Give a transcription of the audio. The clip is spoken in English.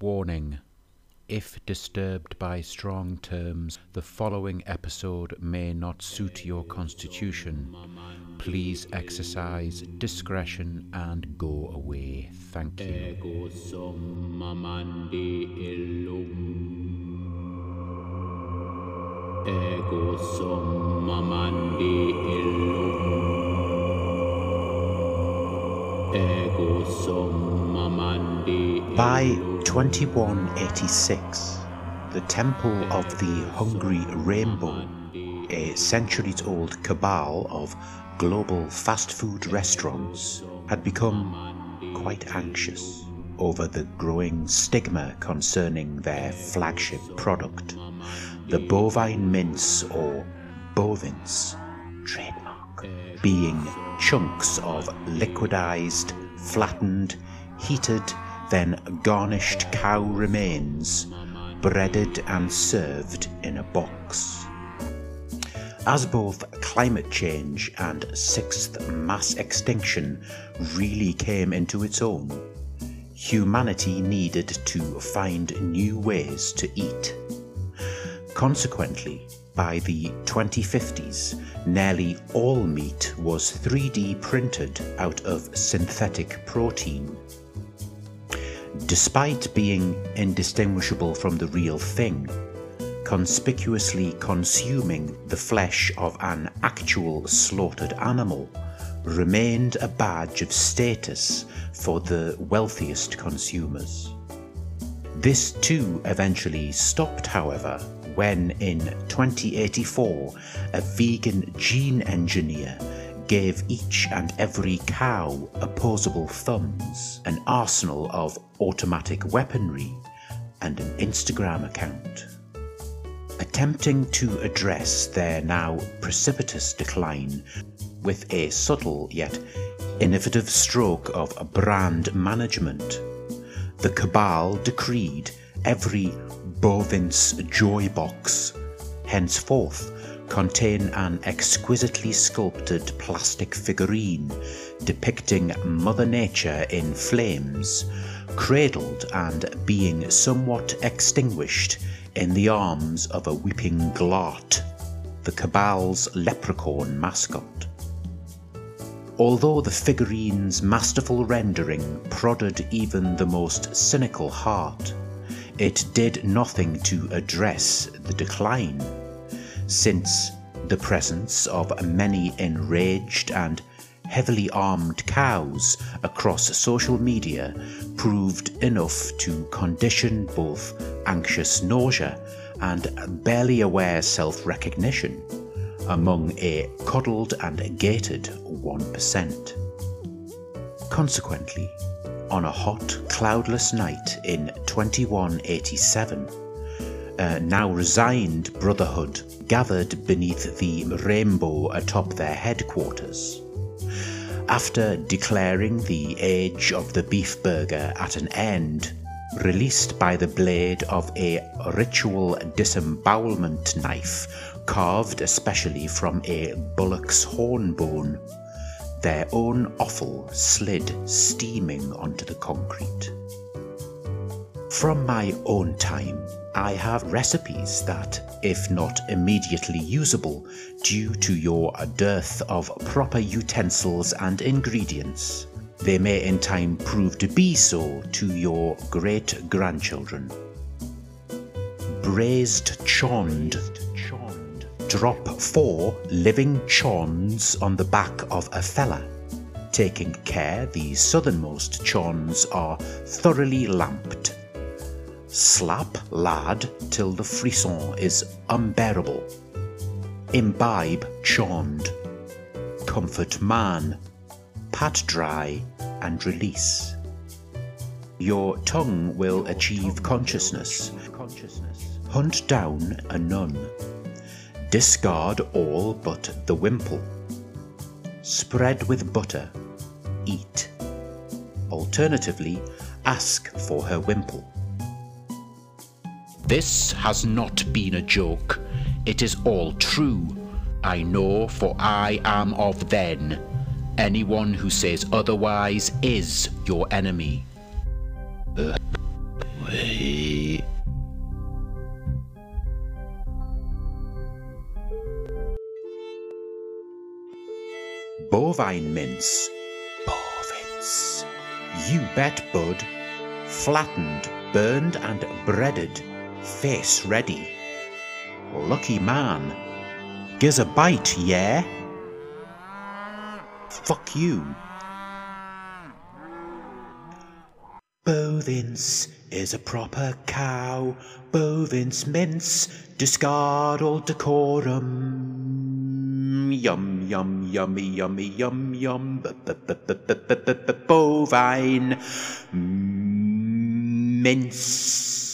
Warning If disturbed by strong terms, the following episode may not suit your constitution. Please exercise discretion and go away. Thank you. Ego sum amandi illum. Ego sum amandi illum. Ego sum amandi By illum. 2186, the Temple of the Hungry Rainbow, a centuries old cabal of global fast food restaurants, had become quite anxious over the growing stigma concerning their flagship product, the bovine mince or bovins trademark, being chunks of liquidized, flattened, heated, then garnished cow remains, breaded and served in a box. As both climate change and sixth mass extinction really came into its own, humanity needed to find new ways to eat. Consequently, by the 2050s, nearly all meat was 3D printed out of synthetic protein. Despite being indistinguishable from the real thing, conspicuously consuming the flesh of an actual slaughtered animal remained a badge of status for the wealthiest consumers. This too eventually stopped, however, when in 2084 a vegan gene engineer gave each and every cow opposable thumbs, an arsenal of automatic weaponry, and an Instagram account. Attempting to address their now precipitous decline with a subtle yet innovative stroke of brand management, the cabal decreed every bovin's joy box henceforth contain an exquisitely sculpted plastic figurine depicting Mother Nature in flames, cradled and being somewhat extinguished in the arms of a weeping glart, the cabal's leprechaun mascot. Although the figurine's masterful rendering prodded even the most cynical heart, it did nothing to address the decline, since the presence of many enraged and heavily armed cows across social media proved enough to condition both anxious nausea and barely aware self recognition among a coddled and gated 1%. Consequently, on a hot, cloudless night in 2187, a now resigned brotherhood gathered beneath the rainbow atop their headquarters. After declaring the age of the beef burger at an end, released by the blade of a ritual disembowelment knife carved especially from a bullock's horn bone, their own offal slid steaming onto the concrete. From my own time, I have recipes that, if not immediately usable due to your dearth of proper utensils and ingredients, they may in time prove to be so to your great grandchildren. Braised chond. Drop four living chons on the back of a fella. Taking care the southernmost chons are thoroughly lamped. Slap lad till the frisson is unbearable. Imbibe chond. Comfort man. Pat dry and release. Your tongue will achieve consciousness. Hunt down a nun. Discard all but the wimple. Spread with butter. Eat. Alternatively, ask for her wimple. This has not been a joke. It is all true. I know, for I am of then. Anyone who says otherwise is your enemy. Uh, wait. Bovine mince. Bovins. You bet, bud. Flattened, burned, and breaded Face ready. Lucky man. Gives a bite, yeah? Fuck you. Bovins is a proper cow. Bovins mince, discard all decorum. Yum, yum, yummy, yummy, yum, yum. Bovine mince.